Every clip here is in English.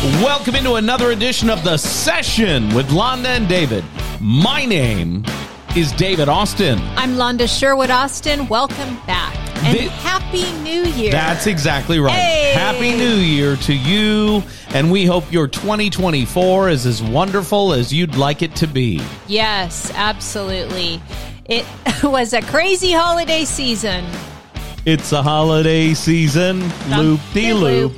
Welcome into another edition of The Session with Londa and David. My name is David Austin. I'm Londa Sherwood Austin. Welcome back. And Happy New Year. That's exactly right. Hey. Happy New Year to you, and we hope your 2024 is as wonderful as you'd like it to be. yes, absolutely. It was a crazy holiday season. It's a holiday season. Loop de loop.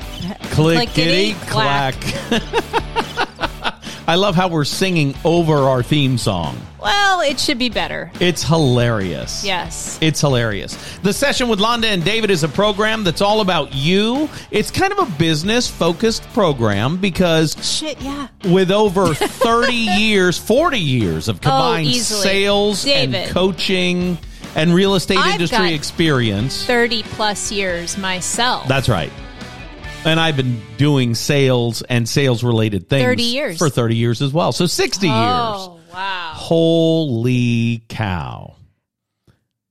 Clickety clack. I love how we're singing over our theme song. Well, it should be better. It's hilarious. Yes. It's hilarious. The session with Londa and David is a program that's all about you. It's kind of a business focused program because Shit, yeah. with over 30 years, 40 years of combined Oh, sales and coaching and real estate I've industry got- experience. 30 plus years myself. That's right. And I've been doing sales and sales related things 30 years. for 30 years as well. So 60 years. Oh, wow. Holy cow.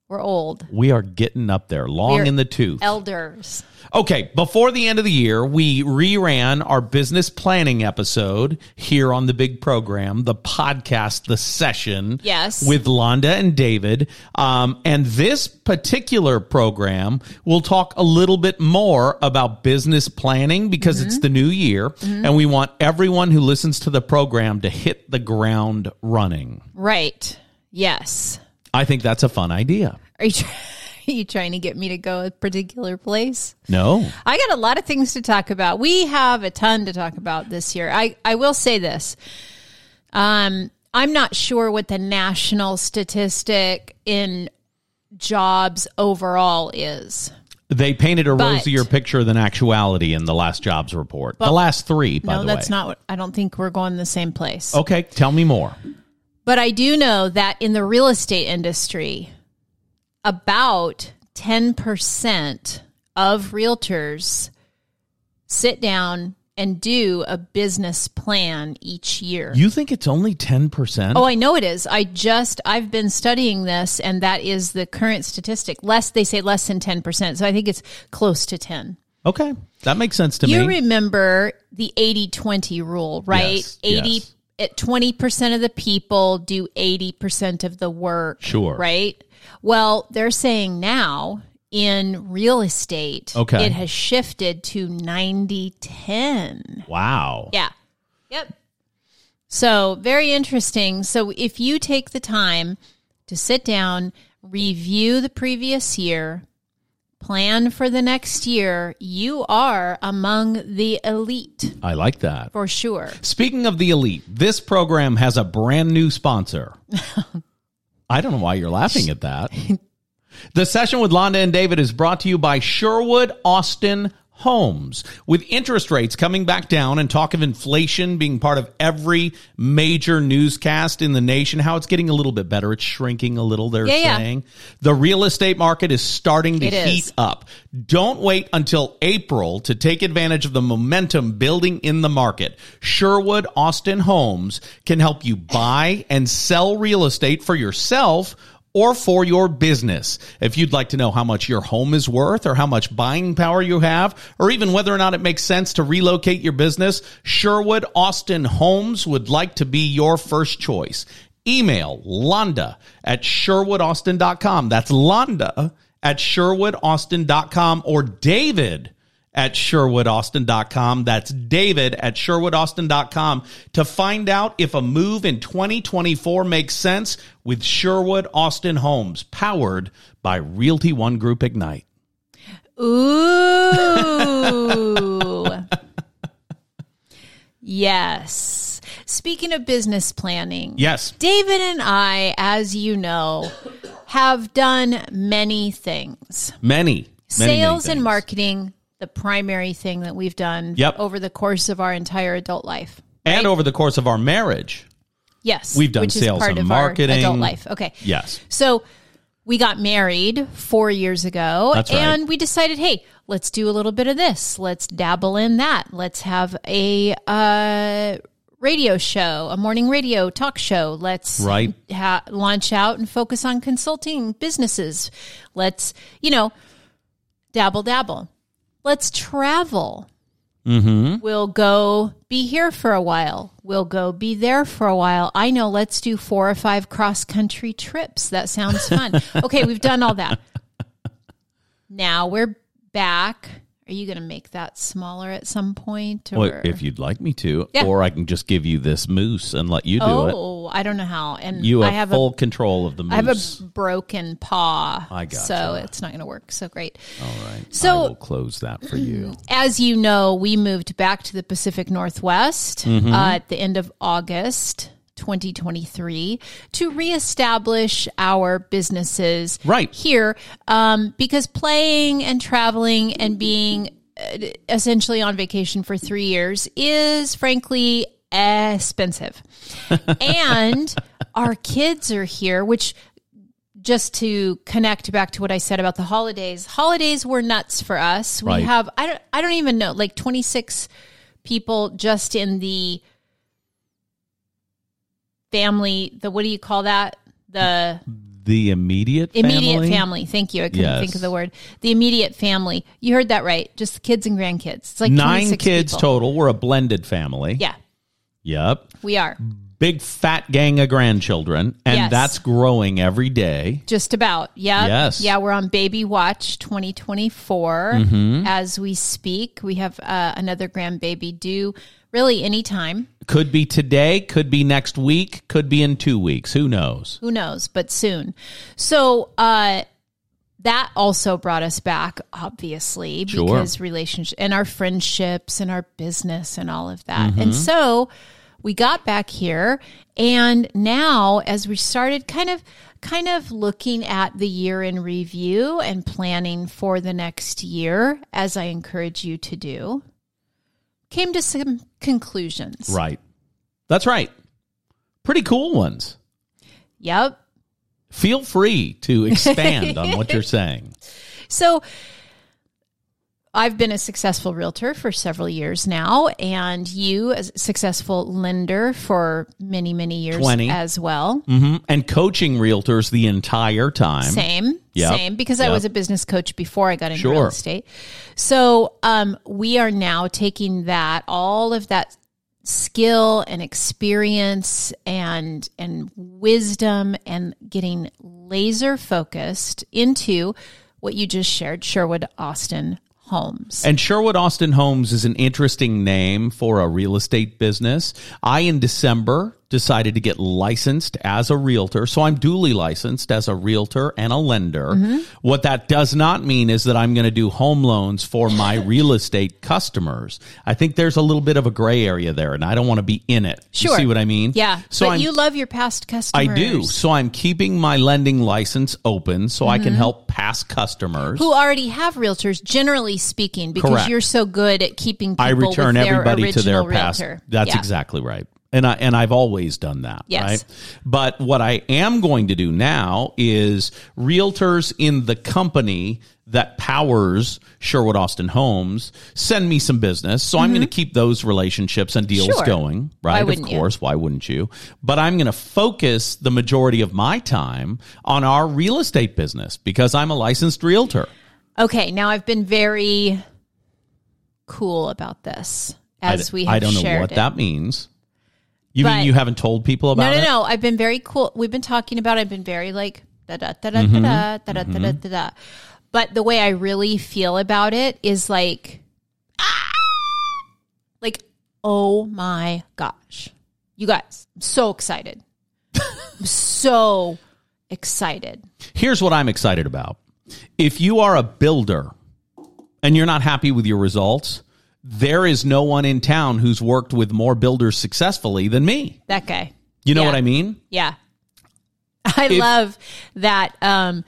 We're old. We are getting up there, long We're in the tooth. Elders. Okay, before the end of the year, we reran our business planning episode here on the big program, the podcast, the session. Yes. With Londa and David. Um, and this particular program will talk a little bit more about business planning because it's the new year. And we want everyone who listens to the program to hit the ground running. Right. Yes. I think that's a fun idea. Are you, try- are you trying to get me to go a particular place? No. I got a lot of things to talk about. We have a ton to talk about this year. I, I will say this. Um, I'm not sure what the national statistic in jobs overall is. They painted a But- rosier picture than actuality in the last jobs report. the last three, by no, the way. No, that's not what I don't think we're going the same place. Okay, tell me more. But I do know that in the real estate industry, about 10% of realtors sit down and do a business plan each year. You think it's only 10%? Oh, I know it is. I just I've been studying this and that is the current statistic. Less they say less than 10%. So I think it's close to 10. okay, that makes sense to you me. You remember the 80-20 rule, right? Yes, 80 yes. At 20% of the people do 80% of the work. Sure. Right? Well, they're saying now in real estate, Okay. it has shifted to 90-10. wow. Yeah. Yep. So, very interesting. So, if you take the time to sit down, review the previous year, plan for the next year, you are among the elite I like that. for sure. Speaking of the elite, this program has a brand new sponsor. I don't know why you're laughing at that. The session with Londa and David is brought to you by Sherwood Austin Homes. With interest rates coming back down and talk of inflation being part of every major newscast in the nation, how it's getting a little bit better. It's shrinking a little, they're Yeah, yeah. saying. The real estate market is starting to It is. heat up. Don't wait until April to take advantage of the momentum building in the market. Sherwood Austin Homes can help you buy and sell real estate for yourself or for your business. If you'd like to know how much your home is worth or how much buying power you have, or even whether or not it makes sense to relocate your business, Sherwood Austin Homes would like to be your first choice. Email Londa at SherwoodAustin.com. That's Londa at SherwoodAustin.com or David at SherwoodAustin.com. That's David at SherwoodAustin.com to find out if a move in 2024 makes sense with Sherwood Austin Homes, powered by Realty One Group Ignite. Ooh. yes. Speaking of business planning, Yes. David and I, as you know, have done many things. Many. many, many Sales and marketing, the primary thing that we've done Yep. over the course of our entire adult life. And over the course of our marriage. Yes. We've done sales and marketing. Adult life. Okay. Yes. So we got married four years ago right. and we decided, hey, let's do a little bit of this. Let's dabble in that. Let's have a uh, radio show, a morning radio talk show. Let's Right. ha- launch out and focus on consulting businesses. Let's, you know, dabble, dabble. Let's travel. Mm-hmm. We'll go be here for a while. We'll go be there for a while. I know, let's do four or five cross country trips. That sounds fun. okay, we've done all that. Now we're back are you going to make that smaller at some point? Or? Well, if you'd like me to, yeah. or I can just give you this moose and let you do oh, it. Oh, I don't know how. And you have, I have full a, control of the moose. I have a broken paw. I got so you. it's not going to work. So great. All right. So I will close that for you. As you know, we moved back to the Pacific Northwest mm-hmm. uh, at the end of August. 2023 to reestablish our businesses right here um, because playing and traveling and being uh, essentially on vacation for three years is frankly expensive and our kids are here which just to connect back to what I said about the holidays, holidays were nuts for us. We right. have I don't I don't even know like 26 people just in the family, the what do you call that? The the immediate immediate family. family. Thank you. I couldn't yes. think of the word. The immediate family. You heard that right. Just the kids and grandkids. It's like nine kids people. total. We're a blended family. Yeah. Yep. We are. Big fat gang of grandchildren, and yes. that's growing every day. Just about. Yeah. Yes. Yeah, we're on Baby Watch 2024 mm-hmm. as we speak. We have uh, another grandbaby due really anytime. Could be today, could be next week, could be in two weeks. Who knows? Who knows? But soon. So, uh, that also brought us back, obviously, sure. because relationship and our friendships and our business and all of that. Mm-hmm. And so we got back here, and now as we started kind of kind of looking at the year in review and planning for the next year, as I encourage you to do came to some conclusions. Right. That's right. Pretty cool ones. Yep. Feel free to expand on what you're saying. So, I've been a successful realtor for several years now, and you, as a successful lender for many, many years 20. as well. Mm-hmm. And coaching realtors the entire time. Same. Yep. Same. Because yep. I was a business coach before I got into sure. real estate. So um, we are now taking that, all of that skill and experience and and wisdom and getting laser focused into what you just shared Sherwood Austin Homes. And Sherwood Austin Homes is an interesting name for a real estate business. I, in December, decided to get licensed as a realtor. So I'm duly licensed as a realtor and a lender. Mm-hmm. What that does not mean is that I'm going to do home loans for my real estate customers. I think there's a little bit of a gray area there and I don't want to be in it. Sure. You see what I mean? Yeah. So but I'm, you love your past customers. I do. So I'm keeping my lending license open so mm-hmm. I can mm-hmm. help past customers who already have realtors generally speaking because Correct. you're so good at keeping people I return everybody to their realtor. past. That's yeah. exactly right and I and I've always done that, yes. right? But what I am going to do now is realtors in the company that powers Sherwood Austin Homes send me some business. So mm-hmm. I'm going to keep those relationships and deals sure. going, right? of course, you? why wouldn't you? But I'm going to focus the majority of my time on our real estate business because I'm a licensed realtor. Okay, now I've been very cool about this as I, we have I don't know what it. that means. You but, mean you haven't told people about no, no. No, no, I've been very cool. We've been talking about. It. I've been very like da da da da mm-hmm. da da da da da da da. But the way I really feel about it is like, ah! like oh my gosh, you guys, I'm so excited, I'm so excited. Here's what I'm excited about. If you are a builder and you're not happy with your results, there is no one in town who's worked with more builders successfully than me. That guy. You know yeah. what I mean? Yeah. I if, love that um,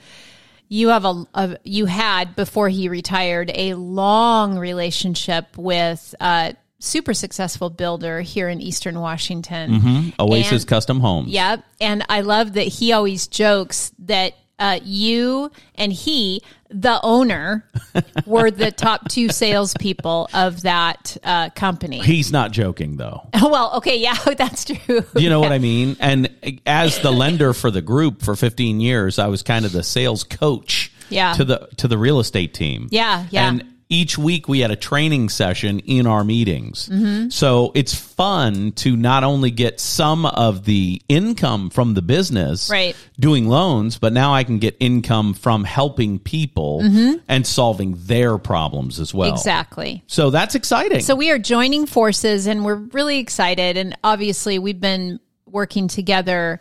you have a, a, you had before he retired a long relationship with a super successful builder here in Eastern Washington. Mm-hmm. Oasis and, Custom Homes. Yep. And I love that he always jokes that uh, you and he, the owner, were the top two salespeople of that uh, company. He's not joking, though. well, okay, yeah, that's true. You know what I mean? And as the lender for the group for 15 years, I was kind of the sales coach. Yeah. To the to the real estate team. Yeah, yeah. And each week we had a training session in our meetings. Mm-hmm. So it's fun to not only get some of the income from the business Right. doing loans, but now I can get income from helping people and solving their problems as well. Mm-hmm. Exactly. So that's exciting. So we are joining forces and we're really excited. And obviously, we've been working together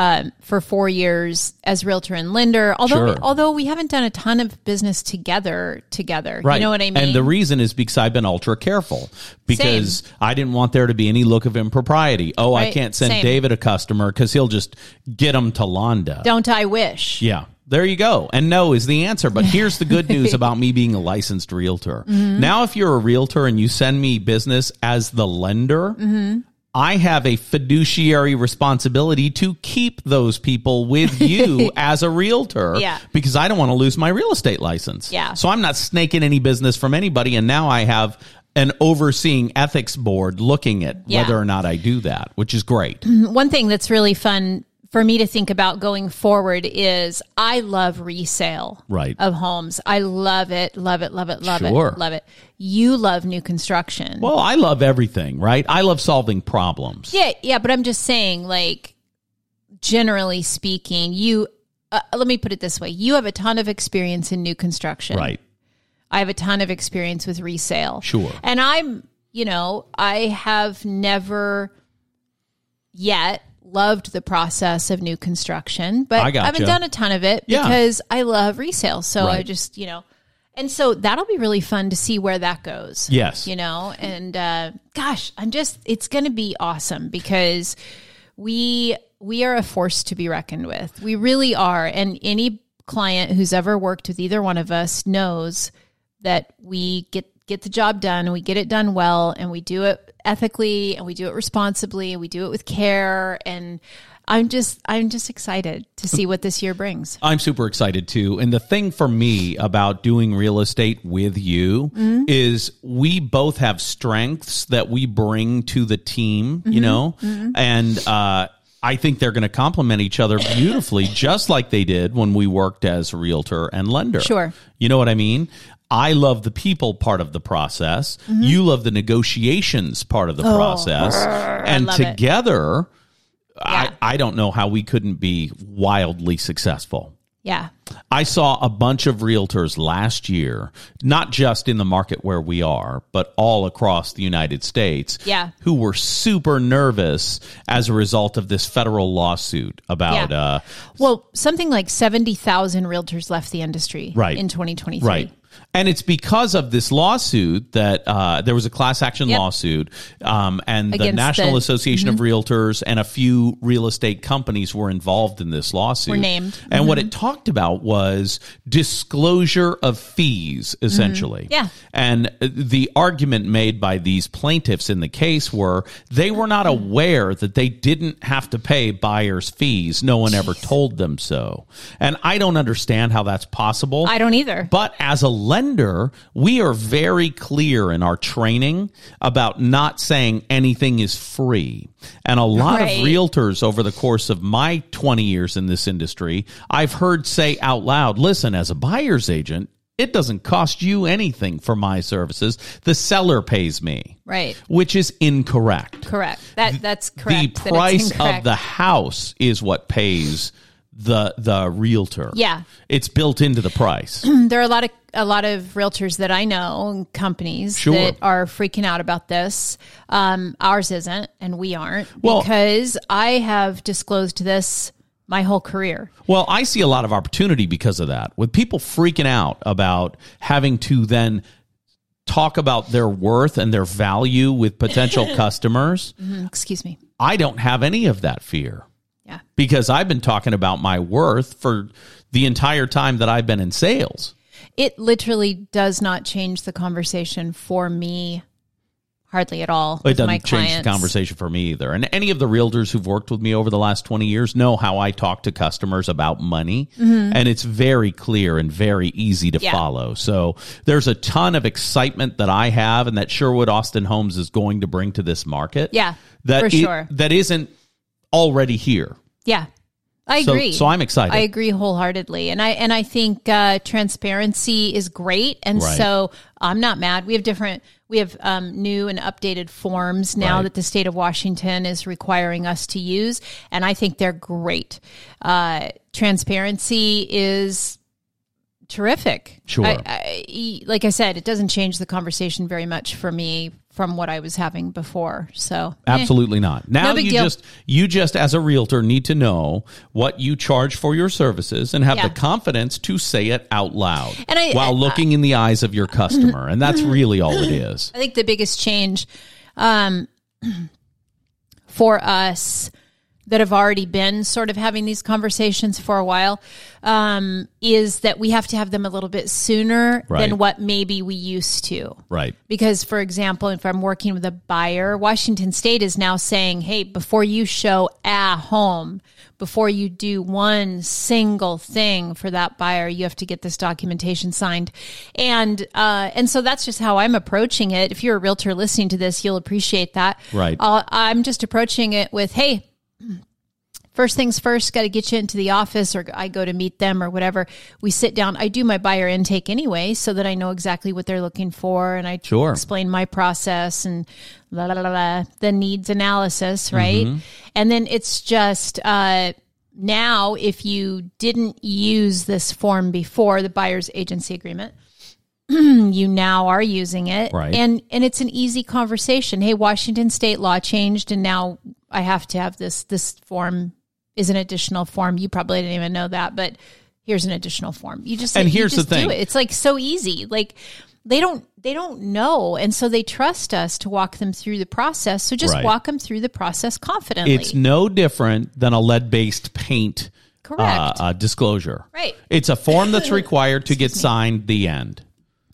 um, for four years as realtor and lender. Although, Sure. although we haven't done a ton of business together, together. Right. You know what I mean? And the reason is because I've been ultra careful because I didn't want there to be any look of impropriety. Oh, I can't send Same. David a customer because he'll just get them to Londa. Don't I wish? Yeah. There you go. And no is the answer. But here's the good news about me being a licensed realtor. Mm-hmm. Now, if you're a realtor and you send me business as the lender, Mm-hmm. I have a fiduciary responsibility to keep those people with you as a realtor Yeah. because I don't want to lose my real estate license. Yeah. So I'm not snaking any business from anybody. And now I have an overseeing ethics board looking at Yeah. whether or not I do that, which is great. Mm-hmm. One thing that's really fun for me to think about going forward is I love resale Right. of homes. I love it, love it, love it, love Sure. it, love it. You love new construction. Well, I love everything, right? I love solving problems. Yeah, yeah, but I'm just saying, like, generally speaking, you. Uh, let me put it this way: you have a ton of experience in new construction. Right. I have a ton of experience with resale. Sure. And I'm, you know, I have never yet loved the process of new construction, but I I, haven't done a ton of it Yeah. because I love resale. So I just, you know, and so that'll be really fun to see where that goes. Yes. You know, and uh, gosh, I'm just, it's going to be awesome because we, we are a force to be reckoned with. We really are. And any client who's ever worked with either one of us knows that we get get the job done and we get it done well and we do it ethically and we do it responsibly and we do it with care and I'm just I'm just excited to see what this year brings. I'm super excited too. And the thing for me about doing real estate with you Mm-hmm. is we both have strengths that we bring to the team, Mm-hmm. you know? And uh I think they're going to complement each other beautifully, just like they did when we worked as realtor and lender. Sure. You know what I mean? I love the people part of the process. Mm-hmm. You love the negotiations part of the process. And Oh, love it. together, Yeah. I, I don't know how we couldn't be wildly successful. Yeah. I saw a bunch of realtors last year, not just in the market where we are, but all across the United States, Yeah. who were super nervous as a result of this federal lawsuit about, Yeah. uh, Well, something like 70,000 realtors left the industry Right. in 2023. right. And it's because of this lawsuit that uh, there was a class action Yep. lawsuit, um, and the National the- mm-hmm. Association of Realtors and a few real estate companies were involved in this lawsuit. Were named. And what it talked about was disclosure of fees, essentially. Mm-hmm. Yeah. And the argument made by these plaintiffs in the case were they were not aware that they didn't have to pay buyers' fees. No one ever told them so. And I don't understand how that's possible. I don't either. But as a lender, we are very clear in our training about not saying anything is free. And a lot Right. of realtors over the course of my 20 years in this industry, I've heard say out loud, listen, as a buyer's agent, it doesn't cost you anything for my services. The seller pays me. Right. Which is incorrect. Correct. That that's correct. The that price of the house is what pays the the realtor. Yeah. It's built into the price. there are a lot of a lot of realtors that I know and companies Sure. that are freaking out about this. Um, ours isn't, and we aren't Well- because I have disclosed this my whole career. Well, I see a lot of opportunity because of that. With people freaking out about having to then talk about their worth and their value with potential customers, Excuse me. I don't have any of that fear Yeah. because I've been talking about my worth for the entire time that I've been in sales. It literally does not change the conversation for me hardly at all. It doesn't my change the conversation for me either. And any of the realtors who've worked with me over the last 20 years know how I talk to customers about money. And it's very clear and very easy to Mm-hmm. Yeah. follow. So there's a ton of excitement that I have and that Sherwood Austin Homes is going to bring to this market. Yeah, that for it- sure. that isn't already here. Yeah. I So- agree. so I'm excited. I agree wholeheartedly, and I and I think uh, transparency is great, and Right. so I'm not mad. We have different, we have um, new and updated forms now Right. that the state of Washington is requiring us to use, and I think they're great. Uh, transparency is terrific. Sure. I, I, like I said, it doesn't change the conversation very much for me from what I was having before. So eh. Absolutely not. Now No you deal. just you just as a realtor need to know what you charge for your services and have Yeah. the confidence to say it out loud And I- while looking in the eyes of your customer. And that's really all it is. I think the biggest change um, for us that have already been sort of having these conversations for a while um, is that we have to have them a little bit sooner Right. than what maybe we used to. Right. Because, for example, if I'm working with a buyer, Washington State is now saying, hey, before you show a home, before you do one single thing for that buyer, you have to get this documentation signed. And, uh, and so that's just how I'm approaching it. If you're a realtor listening to this, you'll appreciate that. Right. Uh, I'm just approaching it with, hey, first things first, got to get you into the office or I go to meet them or whatever. We sit down. I do my buyer intake anyway so that I know exactly what they're looking for and I Sure. explain my process and la la la la, the needs analysis, right? And then it's just, uh, now, if you didn't use this form before the buyer's agency agreement, you now are using it Right. and and it's an easy conversation hey washington state law changed and now i have to have this this form is an additional form you probably didn't even know that but here's an additional form you just And here's the just do thing. it. it's like so easy like they don't they don't know and so they trust us to walk them through the process so just Right. walk them through the process confidently It's no different than a lead based paint uh, Correct. uh, disclosure. Right. It's a form that's required to get signed. The end.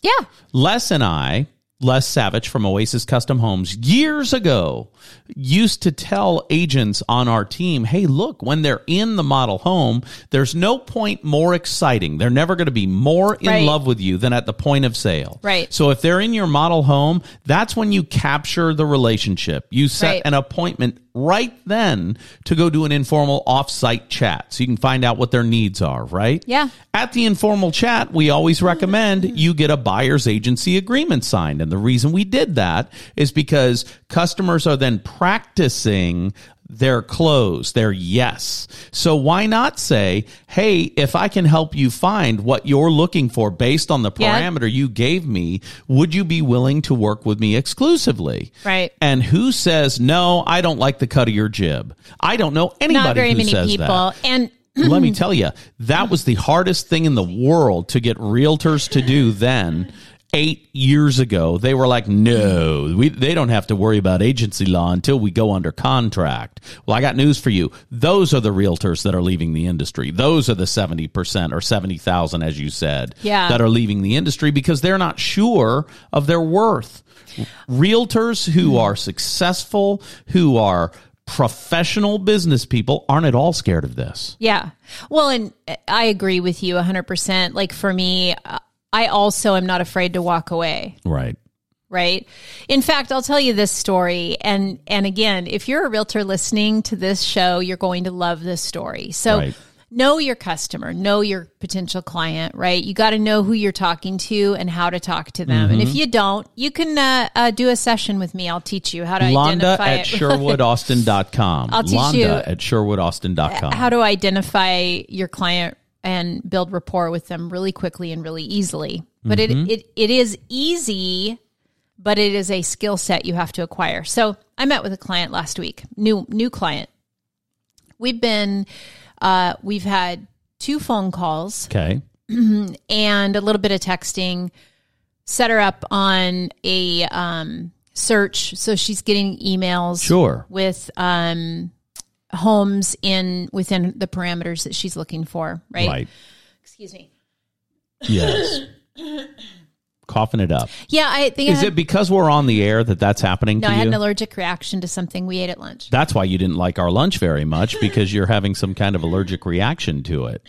yeah Les and I, Les Savage from Oasis Custom Homes, years ago, used to tell agents on our team, hey, look, when they're in the model home, there's no point more exciting. They're never going to be more in Right. love with you than at the point of sale. Right. So if they're in your model home, that's when you capture the relationship. You set Right. an appointment right then to go do an informal off-site chat so you can find out what their needs are, right? Yeah. At the informal chat, we always recommend you get a buyer's agency agreement signed. And the reason we did that is because customers are then practicing their close, their yes. So why not say, hey, if I can help you find what you're looking for based on the Yeah. parameter you gave me, would you be willing to work with me exclusively? Right. And who says, no, I don't like the cut of your jib? I don't know anybody not very who many says people that and let me tell you, that was the hardest thing in the world to get realtors to do then. Eight years ago, they were like, no, we, they don't have to worry about agency law until we go under contract. Well, I got news for you. Those are the realtors that are leaving the industry. Those are the 70% or 70,000, as you said, Yeah. that are leaving the industry because they're not sure of their worth. Realtors who hmm. are successful, who are professional business people aren't at all scared of this. Yeah. Well, and I agree with you 100%. Like for me, I also am not afraid to walk away, Right. right? In fact, I'll tell you this story and and again, if you're a realtor listening to this show, you're going to love this story. So Right. know your customer, know your potential client, right? You got to know who you're talking to and how to talk to them. And if Mm-hmm. you don't, you can uh, uh, do a session with me. I'll teach you how to Londa identify at. SherwoodAustin.com. I'll teach Londa you at SherwoodAustin.com. how to identify your client and build rapport with them really quickly and really easily. But Mm-hmm. it, it it is easy, but it is a skill set you have to acquire. So I met with a client last week, new new client. We've been uh, we've had two phone calls okay. and a little bit of texting. Set her up on a um, search, so she's getting emails Sure. with um, homes in within the parameters that she's looking for. Right. Right. Excuse me. Yes. Coughing it up. Yeah, I think I Is had, it because we're on the air that that's happening no, I had you? an allergic reaction to something we ate at lunch. that's why you didn't like our lunch very much because you're having some kind of allergic reaction to it.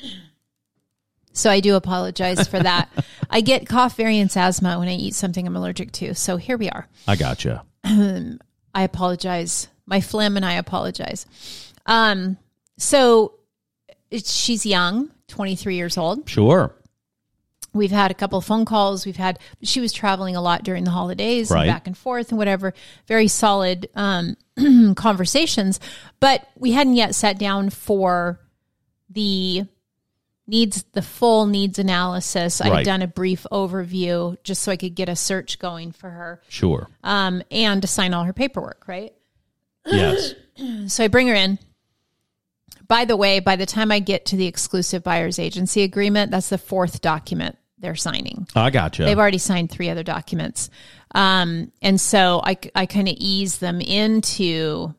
So I do apologize for that. I get cough variants asthma when I eat something I'm allergic to. So here we are. I gotcha. I apologize. My phlegm and I apologize. Um, so it's, she's young, 23 years old. Sure. We've had a couple of phone calls. We've had, she was traveling a lot during the holidays Right. and back and forth and whatever. Very solid um, conversations. But we hadn't yet sat down for the needs, the full needs analysis. I'd Right. done a brief overview just so I could get a search going for her Sure. um, and to sign all her paperwork, right? Yes. So I bring her in. By the way, by the time I get to the exclusive buyer's agency agreement, that's the fourth document they're signing. I gotcha. They've already signed three other documents. Um, and so I, I kind of ease them into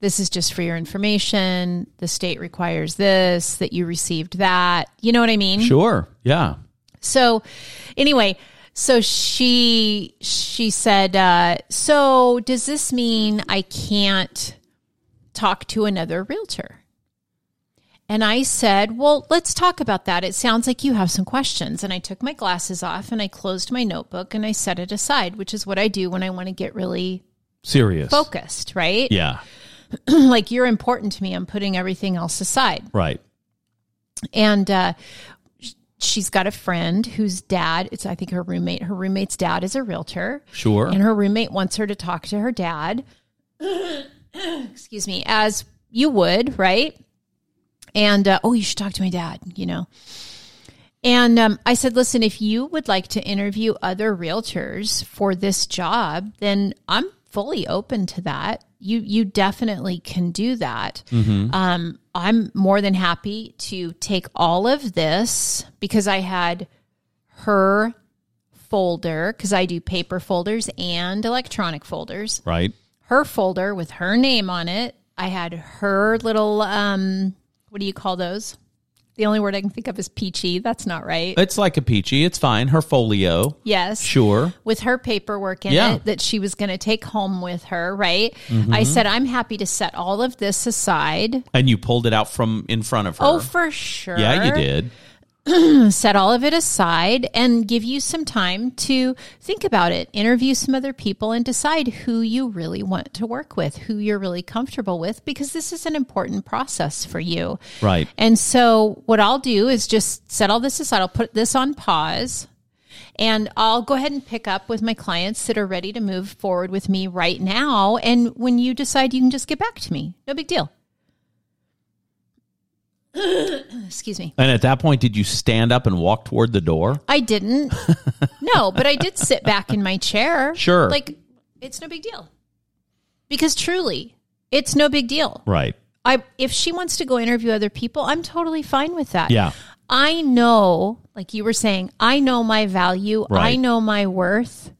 this is just for your information. The state requires this, that you received that. You know what I mean? sure. Yeah. So anyway, so she she said, uh, so does this mean I can't talk to another realtor? And I said, well, let's talk about that. It sounds like you have some questions. And I took my glasses off and I closed my notebook and I set it aside, which is what I do when I want to get really Serious. focused, right? Yeah. like you're important to me. I'm putting everything else aside. Right. and uh, she's got a friend whose dad it's i think her roommate her roommate's dad is a realtor. Sure. and her roommate wants her to talk to her dad. Excuse me as you would right? And uh, oh you should talk to my dad you know. And um, i said listen if you would like to interview other realtors for this job then i'm fully open to that. You you definitely can do that. Um, i'm more than happy to take all of this because i had her folder because i do paper folders and electronic folders right. her folder with her name on it. I had her little um what do you call those? The only word I can think of is peachy. That's not right. It's like a peachy. It's fine. Her folio. yes. Sure. With her paperwork in Yeah. it that she was going to take home with her, right? Mm-hmm. I said I'm happy to set all of this aside. And you pulled it out from in front of her. Oh, for sure. yeah, you did. set all of it aside and give you some time to think about it, interview some other people, and decide who you really want to work with, who you're really comfortable with, because this is an important process for you. Right. And so, what I'll do is just set all this aside. I'll put this on pause. And I'll go ahead and pick up with my clients that are ready to move forward with me right now. And when you decide, you can just get back to me. No big deal. Excuse me. And at that point, did you stand up and walk toward the door? I didn't. no, but I did sit back in my chair. Sure. Like it's no big deal. Because truly, it's no big deal. Right. I if she wants to go interview other people, I'm totally fine with that. Yeah. I know, like you were saying, I know my value. I know my worth.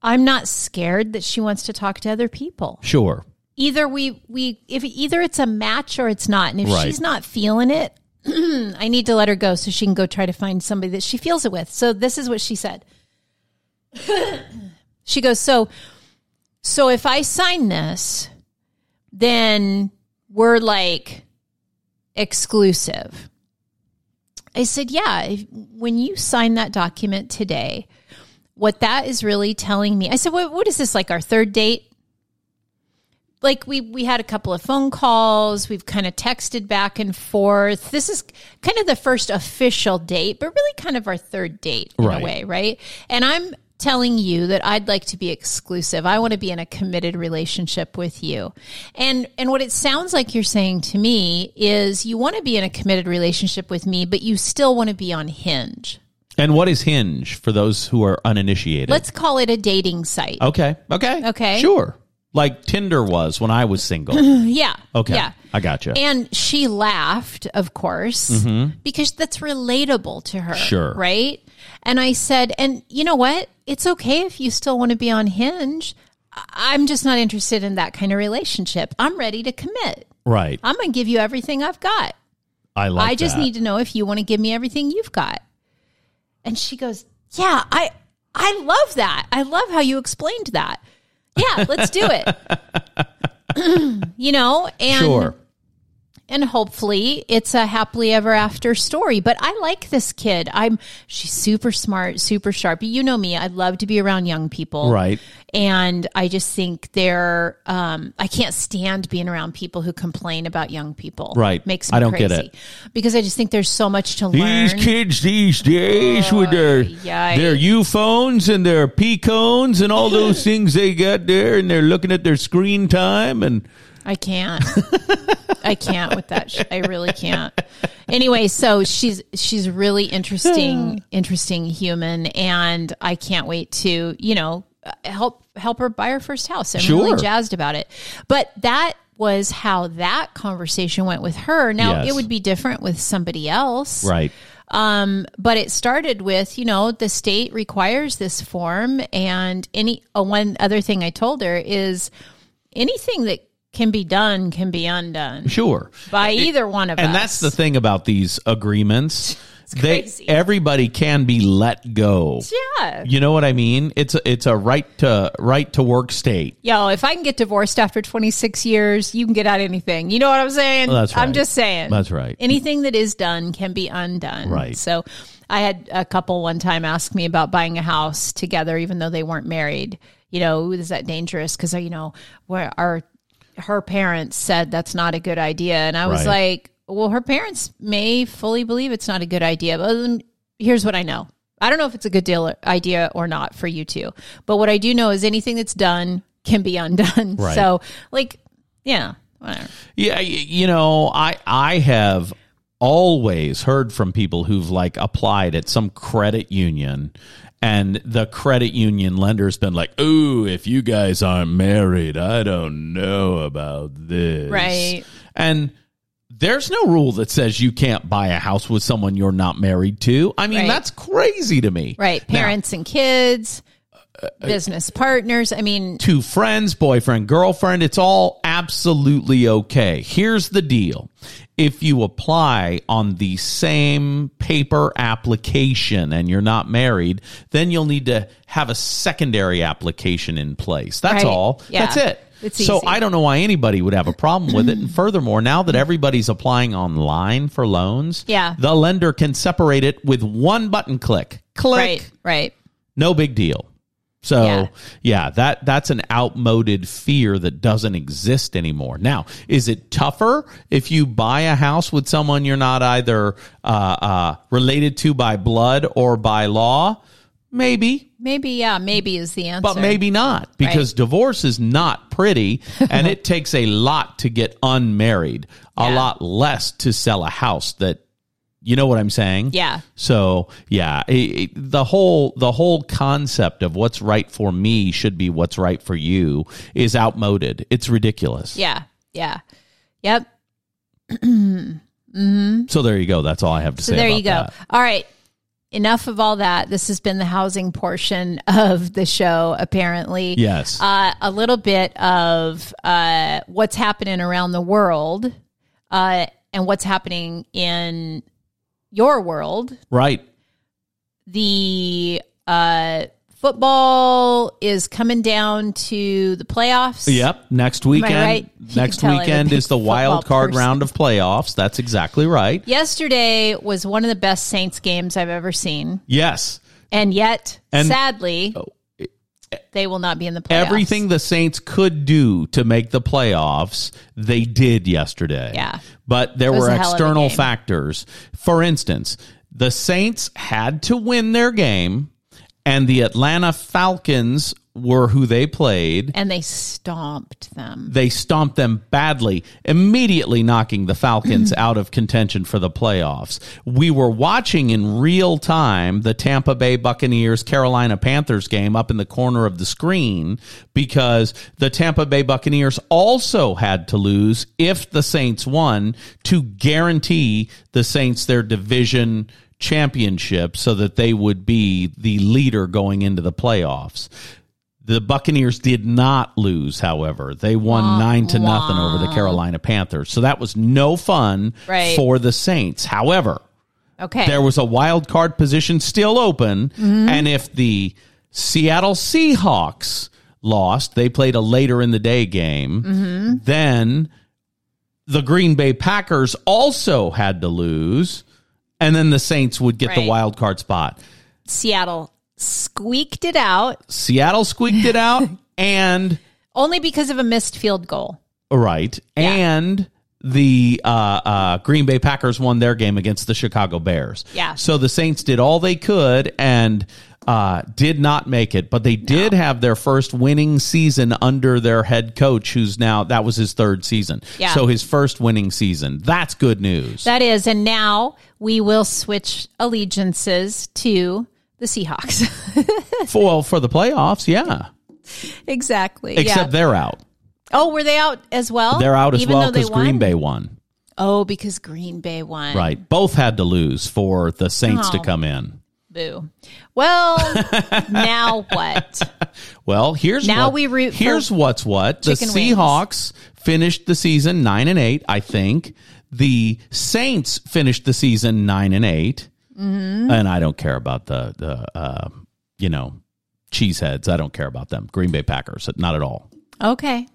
I'm not scared that she wants to talk to other people. Sure. Either we we if either it's a match or it's not. And if Right. she's not feeling it, I need to let her go so she can go try to find somebody that she feels it with. So this is what she said. she goes, "So so if I sign this, then we're like exclusive." I said, "Yeah, if, when you sign that document today, what that is really telling me." I said, "What what is this like our third date?" Like we we had a couple of phone calls we've kind of texted back and forth this is kind of the first official date but really kind of our third date in Right. a way right and i'm telling you that i'd like to be exclusive i want to be in a committed relationship with you and and what it sounds like you're saying to me is you want to be in a committed relationship with me but you still want to be on hinge And what is Hinge for those who are uninitiated? let's call it a dating site okay. Okay. Okay. Sure. Like Tinder was when I was single. yeah Okay. yeah I gotcha. And she laughed, of course, because that's relatable to her. Mm-hmm. Sure. Right. And I said, and you know what? It's okay if you still want to be on Hinge. I'm just not interested in that kind of relationship. I'm ready to commit. right. I'm going to give you everything I've got. I like I just that. need to know if you want to give me everything you've got. And she goes, Yeah, I I love that. I love how you explained that. Yeah, let's do it. you know, and Sure. And hopefully it's a happily ever after story. But I like this kid. I'm she's super smart, super sharp. You know me. I love to be around young people. Right. And I just think they're um I can't stand being around people who complain about young people. Right. Makes me I don't crazy. get it. Because I just think there's so much to learn. These kids these days with their yikes. their U phones and their P cones and all those things they got there, and they're looking at their screen time and I can't. I can't with that. I really can't. Anyway, so she's she's really interesting, interesting human, and I can't wait to you know help help her buy her first house. I'm Sure. really jazzed about it. But that was how that conversation went with her. Now Yes. it would be different with somebody else, right. um, but it started with, you know, the state requires this form, and any uh, one other thing I told her is anything that can be done can be undone Sure. by either one of us. And that's the thing about these agreements. They everybody can be let go. yeah. You know what I mean? It's a, it's a right to right to work state. Yo, if I can get divorced after 26 years, you can get out anything. You know what I'm saying? Well, that's I'm just saying. That's right. Anything that is done can be undone. Right. So I had a couple one time ask me about buying a house together, even though they weren't married. You know, is that dangerous? Because, you know, where our her parents said that's not a good idea. And I was Right. like, well, her parents may fully believe it's not a good idea. But here's what I know. I don't know if it's a good deal idea or not for you two. But what I do know is anything that's done can be undone. Right. So, like, yeah, whatever. Yeah, you know, I I have always heard from people who've like applied at some credit union and the credit union lender's been like, "Ooh, if you guys aren't married, I don't know about this." Right. And there's no rule that says you can't buy a house with someone you're not married to. I mean, Right. that's crazy to me. Right. Now, Parents and kids, business partners. I mean, two friends, boyfriend, girlfriend, it's all absolutely okay. Here's the deal. If you apply on the same paper application and you're not married, then you'll need to have a secondary application in place. That's Right. all. Yeah. That's it. It's so easy. I don't know why anybody would have a problem with it. And furthermore, now that everybody's applying online for loans, Yeah. the lender can separate it with one button click. Click right, right. no big deal. So Yeah. yeah. that that's an outmoded fear that doesn't exist anymore. Now, is it tougher if you buy a house with someone you're not either uh, uh, related to by blood or by law? Maybe, Maybe, yeah, maybe is the answer. but maybe not because divorce is not pretty, and it takes a lot to get unmarried, a Yeah. lot less to sell a house that. You know what I'm saying? Yeah. So yeah, it, it- the whole the whole concept of what's right for me should be what's right for you is outmoded. It's ridiculous. Yeah, yeah. Yep. So there you go. That's all I have to So say. there you go. that. All right. Enough of all that. This has been the housing portion of the show, apparently. Yes. Uh, a little bit of uh, what's happening around the world uh, and what's happening in your world. right. The uh, football is coming down to the playoffs. Yep. Next weekend. right? Next tell I'm a weekend is the wild card person. round of playoffs. That's exactly right. Yesterday was one of the best Saints games I've ever seen. Yes. And yet, And- sadly, they will not be in the playoffs. Everything the Saints could do to make the playoffs, they did yesterday. Yeah. But there were a hell of a external factors. For instance, the Saints had to win their game, and the Atlanta Falcons were who they played. and they stomped them. They stomped them badly, immediately knocking the Falcons out of contention for the playoffs. We were watching in real time the Tampa Bay Buccaneers Carolina Panthers game up in the corner of the screen because the Tampa Bay Buccaneers also had to lose if the Saints won to guarantee the Saints their division championship so that they would be the leader going into the playoffs. The Buccaneers did not lose, however. They won nine to nothing over the Carolina Panthers. So that was no fun Right. for the Saints. However, Okay. there was a wild card position still open. Mm-hmm. And if the Seattle Seahawks lost, they played a later in the day game, mm-hmm. then the Green Bay Packers also had to lose, and then the Saints would get the wild card spot. Seattle squeaked it out Seattle squeaked it out, and only because of a missed field goal. right, and the uh, uh, Green Bay Packers won their game against the Chicago Bears. Yeah. So the Saints did all they could and uh, did not make it, but they did have their first winning season under their head coach, who's now that was his third season. Yeah. So his first winning season. That's good news. That is, and now we will switch allegiances to the Seahawks. for, well, for the playoffs, yeah. exactly. Except yeah. they're out. Oh, were they out as well? They're out as Even well because Green? Bay won. Oh, because Green Bay won. Right. Both had to lose for the Saints to Oh. come in. Boo. Well, now what? Well, here's Now what, we root Here's what's what. The chicken wings. Seahawks finished the season 9 and 8, I think. The Saints finished the season 9 and 8. Mm-hmm. And I don't care about the the uh, you know, cheeseheads. I don't care about them. Green Bay Packers, not at all. Okay.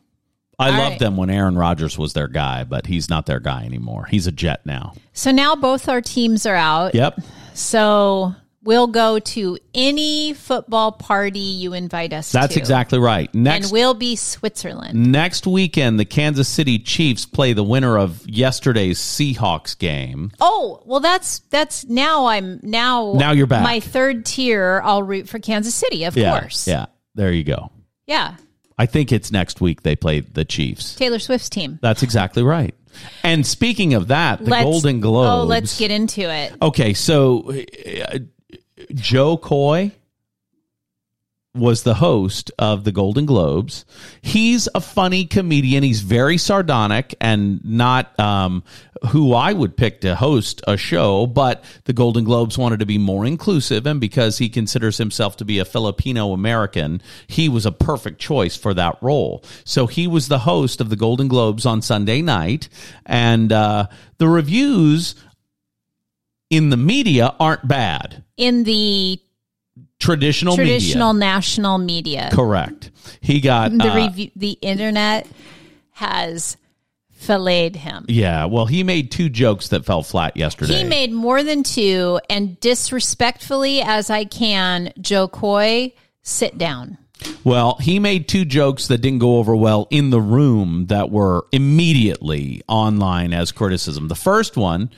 I All loved right. them when Aaron Rodgers was their guy, but he's not their guy anymore. He's a Jet now. So now both our teams are out. Yep. So we'll go to any football party you invite us That's to. exactly right. Next And we'll be Switzerland. Next weekend, the Kansas City Chiefs play the winner of yesterday's Seahawks game. Oh, well that's that's now I'm now Now you're back. My third tier I'll root for Kansas City, of Yeah, course. yeah. There you go. Yeah. I think it's next week they play the Chiefs. Taylor Swift's team. That's exactly right. And speaking of that, the Let's- Golden Globes. Oh, let's get into it. Okay, so uh, Jo Koy was the host of the Golden Globes. He's a funny comedian. He's very sardonic and not um, who I would pick to host a show, but the Golden Globes wanted to be more inclusive. And because he considers himself to be a Filipino American, he was a perfect choice for that role. So he was the host of the Golden Globes on Sunday night. And uh, the reviews in the media aren't bad. In the Traditional, traditional media. national media. Correct. He got The uh, review the internet has filleted him. yeah. Well, he made two jokes that fell flat yesterday. He made more than two, and disrespectfully as I can, Jo Koy, sit down. well, he made two jokes that didn't go over well in the room that were immediately online as criticism. The first one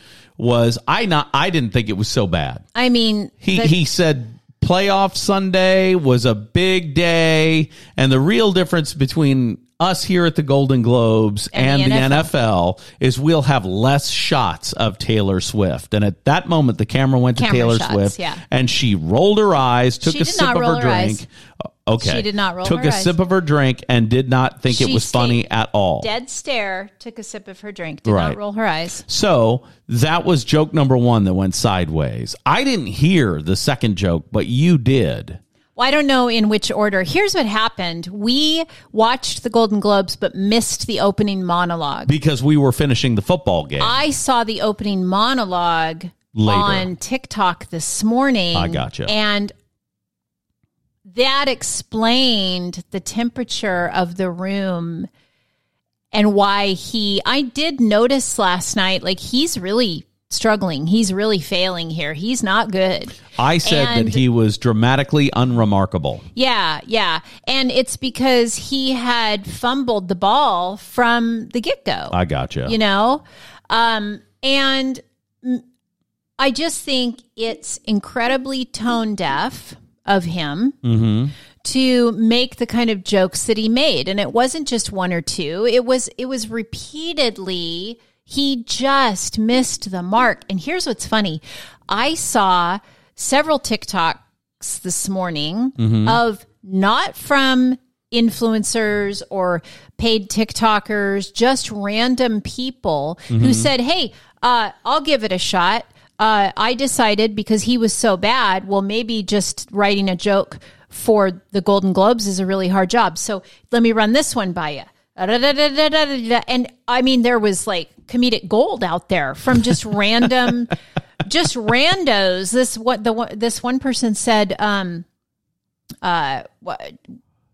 was I not I didn't think it was so bad. I mean, He the- he said playoff Sunday was a big day, and the real difference between us here at the Golden Globes and, And the, the NFL. is we'll have less shots of Taylor Swift. And at that moment, the camera went to Camera Taylor shots, Swift, yeah. and she rolled her eyes, took She a sip of her her drink. eyes. Okay, She did not roll Took her a eyes. sip of her drink and did not think it was funny at all. dead stare, took a sip of her drink, did Right. not roll her eyes. So that was joke number one that went sideways. I didn't hear the second joke, but you did. Well, I don't know in which order. Here's what happened. We watched the Golden Globes but missed the opening monologue. because we were finishing the football game. I saw the opening monologue Later. on TikTok this morning. I gotcha. And that explained the temperature of the room and why he I did notice last night like he's really struggling. He's really failing here. He's not good. I said And- that he was dramatically unremarkable. Yeah, yeah. And it's because he had fumbled the ball from the get-go. I gotcha. you know um and i just think it's incredibly tone deaf of him Mm-hmm. to make the kind of jokes that he made and it wasn't just one or two it was it was repeatedly he just missed the mark and here's what's funny i saw several tiktoks this morning of not from influencers or paid TikTokers, just random people who said, Hey, uh, I'll give it a shot. Uh, I decided because he was so bad, well, maybe just writing a joke for the Golden Globes is a really hard job. So let me run this one by you. And I mean, there was like comedic gold out there from just random, just randos. This what the this one person said. Um, uh, what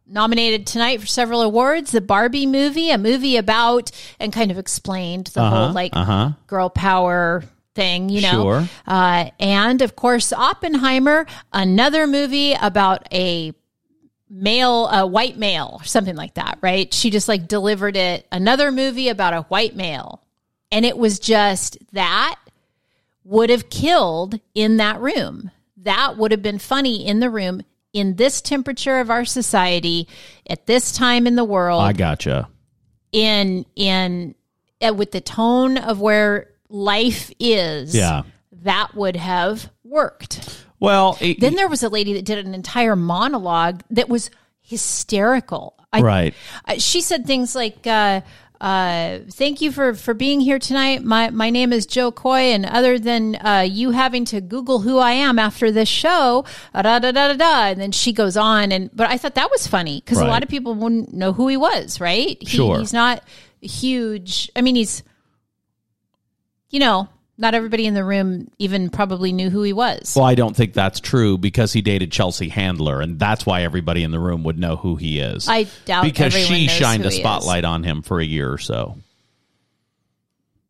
nominated tonight for several awards. The Barbie movie, a movie about and kind of explained the whole like uh-huh. girl power thing, you know. Sure. Uh, and of course, Oppenheimer, another movie about a male, a white male, or something like that, right? She just like delivered it. Another movie about a white male. And it was just that would have killed in that room. That would have been funny in the room in this temperature of our society at this time in the world I gotcha. in in uh, with the tone of where life is Yeah. that would have worked Well, it- then there was a lady that did an entire monologue that was hysterical I, right. she said things like uh, uh, thank you for, for being here tonight. My my name is Jo Koy, and other than uh, you having to Google who I am after this show, da da da da da, and then she goes on. And but I thought that was funny because a lot of people wouldn't know who he was. Right? He, Sure. He's not huge. I mean, he's you know not everybody in the room even probably knew who he was. Well, I don't think that's true because he dated Chelsea Handler, and that's why everybody in the room would know who he is. I doubt because she shined a spotlight on him for a year or so.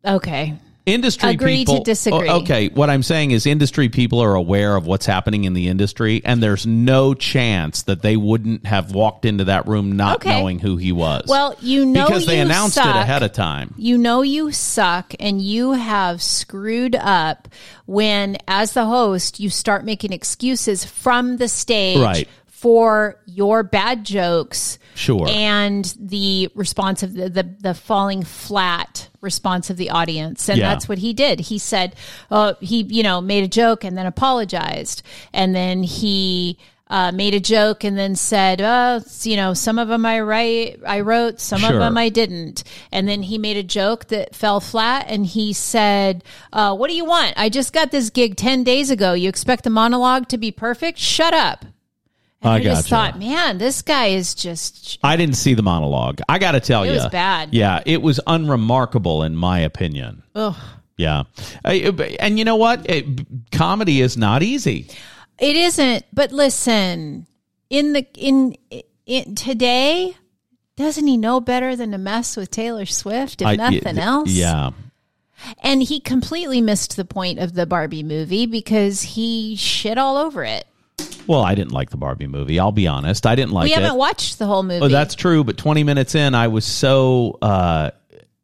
Okay. Industry Agree to disagree. Oh, Okay, what I'm saying is industry people are aware of what's happening in the industry, and there's no chance that they wouldn't have walked into that room not Okay. knowing who he was. Well, you know because they announced it ahead of time. you know you suck and you have screwed up when as the host you start making excuses from the stage Right. For your bad jokes Sure. and the response of the, the the falling flat response of the audience and Yeah. that's what he did he said uh, he you know made a joke and then apologized and then he uh, made a joke and then said, "Oh, you know, some of them I write, I wrote, some Sure. of them I didn't." And then he made a joke that fell flat, and he said, uh, "What do you want? I just got this gig ten days ago. You expect the monologue to be perfect? Shut up." And I I, just gotcha. thought, man, this guy is just I didn't see the monologue. I got to tell you, It you, was bad. Yeah, it was unremarkable in my opinion. ugh. Yeah, and you know what? It, comedy is not easy. It isn't, but listen, in the in, in today, doesn't he know better than to mess with Taylor Swift if I- nothing else? Yeah, And he completely missed the point of the Barbie movie because he shit all over it. Well, I didn't like the Barbie movie. I'll be honest. I didn't like we it. haven't watched the whole movie. Oh, that's true. But 20 minutes in, I was so. Uh,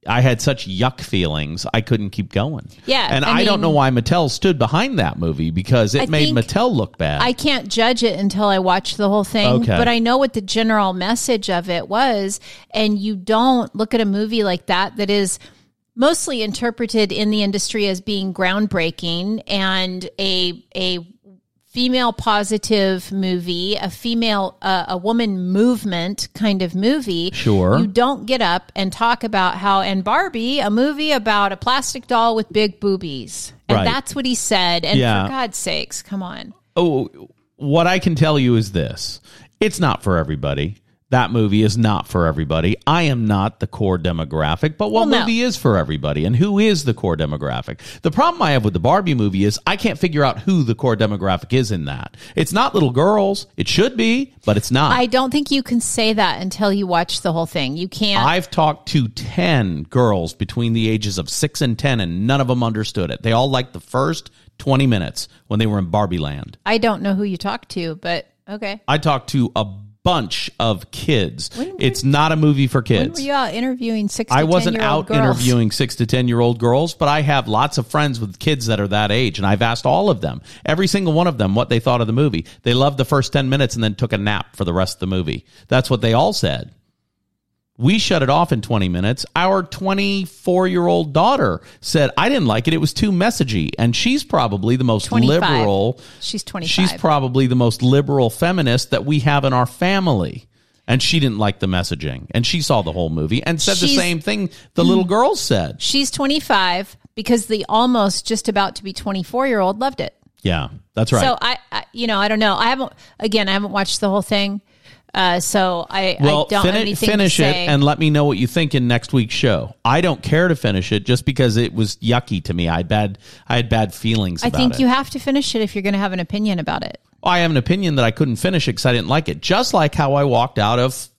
I had such yuck feelings, I couldn't keep going. Yeah, and I I, don't know why Mattel stood behind that movie because it I made Mattel look bad. I can't judge it until I watch the whole thing, Okay. but I know what the general message of it was. And you don't look at a movie like that that is mostly interpreted in the industry as being groundbreaking and a a female positive movie, a female uh, a woman movement kind of movie. Sure. You don't get up and talk about how and Barbie, a movie about a plastic doll with big boobies. And Right. that's what he said. And Yeah. for God's sakes, come on. oh, what I can tell you is this: it's not for everybody. That movie is not for everybody. I am not the core demographic, but what Well, no. movie is for everybody? And who is the core demographic? The problem I have with the Barbie movie is I can't figure out who the core demographic is in that. It's not little girls. It should be, but it's not. I don't think you can say that until you watch the whole thing. You can't. I've talked to 10 girls between the ages of 6 and 10, and none of them understood it. They all liked the first 20 minutes when they were in Barbie Land. I don't know who you talked to, but okay. I talked to a bunch of kids. it's not a movie for When kids. were you out interviewing six? To I wasn't 10-year-old out girls? interviewing six to 10 year old girls, but I have lots of friends with kids that are that age. And I've asked all of them, every single one of them, what they thought of the movie. They loved the first 10 minutes and then took a nap for the rest of the movie. That's what they all said. We shut it off in 20 minutes. Our 24 year old daughter said, I didn't like it. It was too messagey. And she's probably the most 25. liberal. She's twenty She's probably the most liberal feminist that we have in our family. And she didn't like the messaging. And she saw the whole movie and said the same thing the little mm-hmm. girls said. She's twenty five because the almost just about to be twenty four year old loved it. Yeah, that's right. So I, I, you know, I don't know. I haven't. Again, I haven't watched the whole thing. Uh, so I, Well, I don't finish, anything finish it and let me know what you think in next week's show. I don't care to finish it just because it was yucky to me. I had bad, I had bad feelings. I think it. you have to finish it if you're going to have an opinion about it. I have an opinion that I couldn't finish it because I didn't like it. Just like how I walked out of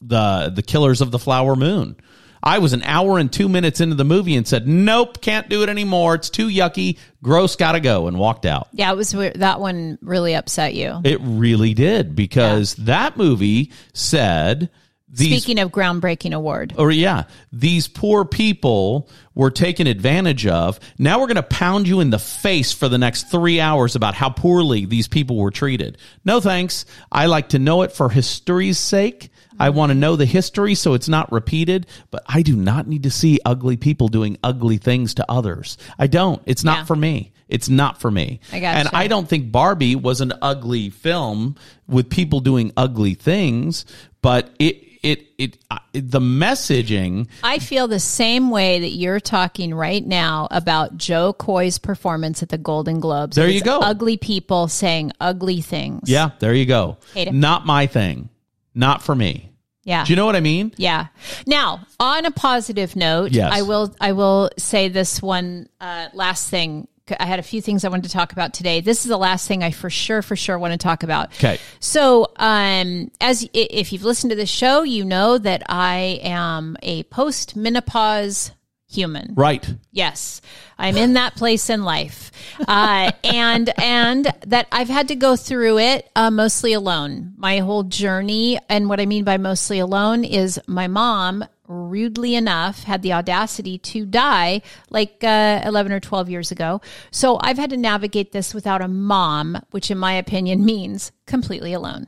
the the Killers of the Flower Moon. I was an hour and two minutes into the movie and said, "Nope, can't do it anymore. It's too yucky. Gross. Gotta go," and walked out. Yeah, it was weird. that one really upset you. It really did because that movie said these Speaking of groundbreaking award, or yeah, these poor people were taken advantage of. Now we're going to pound you in the face for the next three hours about how poorly these people were treated. No thanks. I like to know it for history's sake. I want to know the history so it's not repeated, but I do not need to see ugly people doing ugly things to others. I don't. It's not Yeah. for me. It's not for me. I gotcha. And I don't think Barbie was an ugly film with people doing ugly things, but it it it, uh, the messaging I feel the same way that you're talking right now about Jo Koy's performance at the Golden Globes. There you go. Ugly people saying ugly things. Yeah, there you go. Not my thing. Not for me. Yeah. Do you know what I mean? Yeah. Now, on a positive note, Yes. I will I will say this one uh, last thing. I had a few things I wanted to talk about today. This is the last thing I for sure for sure want to talk about. Okay. So, um, as if you've listened to the show, you know that I am a post menopause human. Right. Yes, I'm in that place in life, uh, and and that I've had to go through it uh, mostly alone. My whole journey, and what I mean by mostly alone is my mom, rudely enough, had the audacity to die like uh, 11 or 12 years ago. So I've had to navigate this without a mom, which in my opinion means completely alone.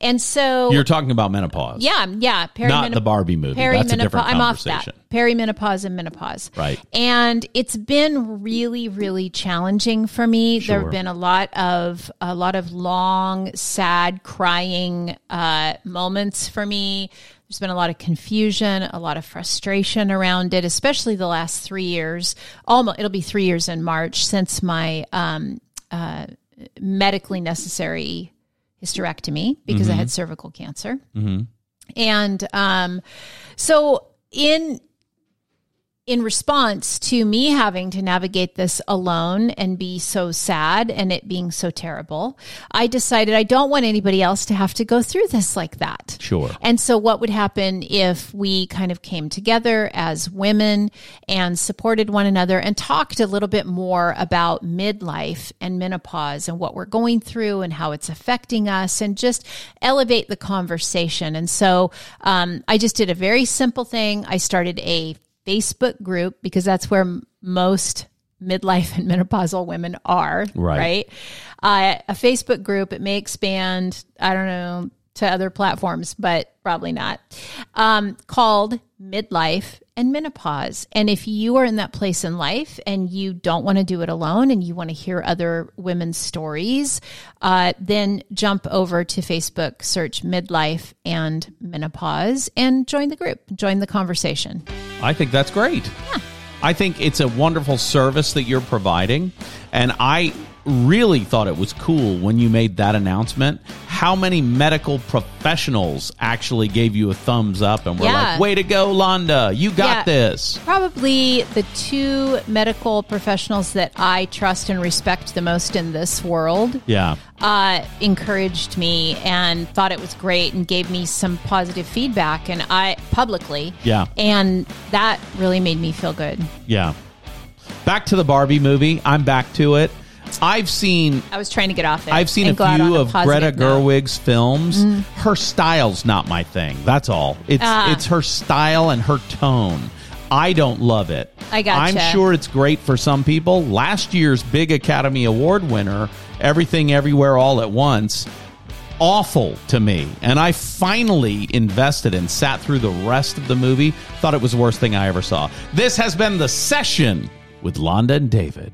And so You're talking about menopause. yeah, yeah. Perimenop- Not the Barbie movie. That's a different I'm off that. Perimenopause and menopause. Right. And it's been really, really challenging for me. There have been a lot of a lot of long, sad, crying uh, moments for me. There's been a lot of confusion, a lot of frustration around it, especially the last three years. Almost, it'll be three years in March since my um, uh, medically necessary hysterectomy because I had cervical cancer. And um, so in in response to me having to navigate this alone and be so sad and it being so terrible, I decided I don't want anybody else to have to go through this like that. Sure. And so, what would happen if we kind of came together as women and supported one another and talked a little bit more about midlife and menopause and what we're going through and how it's affecting us and just elevate the conversation? And so, um, I just did a very simple thing. I started a Facebook group because that's where most midlife and menopausal women are. Right. Right. Uh, a Facebook group. It may expand. I don't know to other platforms, but probably not. Um, called midlife and menopause. And if you are in that place in life and you don't want to do it alone and you want to hear other women's stories, uh, then jump over to Facebook, search midlife and menopause, and join the group, join the conversation. I think that's great. Yeah. I think it's a wonderful service that you're providing. And I really thought it was cool when you made that announcement. How many medical professionals actually gave you a thumbs up and were Yeah. like, way to go, Londa. You got Yeah. this. Probably the two medical professionals that I trust and respect the most in this world Yeah. uh, encouraged me and thought it was great and gave me some positive feedback and I publicly. Yeah. And that really made me feel good. Yeah. Back to the Barbie movie. I'm back to it. I've seen I was trying to get off it. I've seen a go out on few of positive Greta note. Gerwig's films. Her style's not my thing. That's all. It's Ah. it's her style and her tone. I don't love it. I gotcha. I'm sure it's great for some people. Last year's big Academy Award winner, Everything Everywhere All at Once, awful to me. And I finally invested and sat through the rest of the movie. Thought it was the worst thing I ever saw. This has been the session with Londa and David.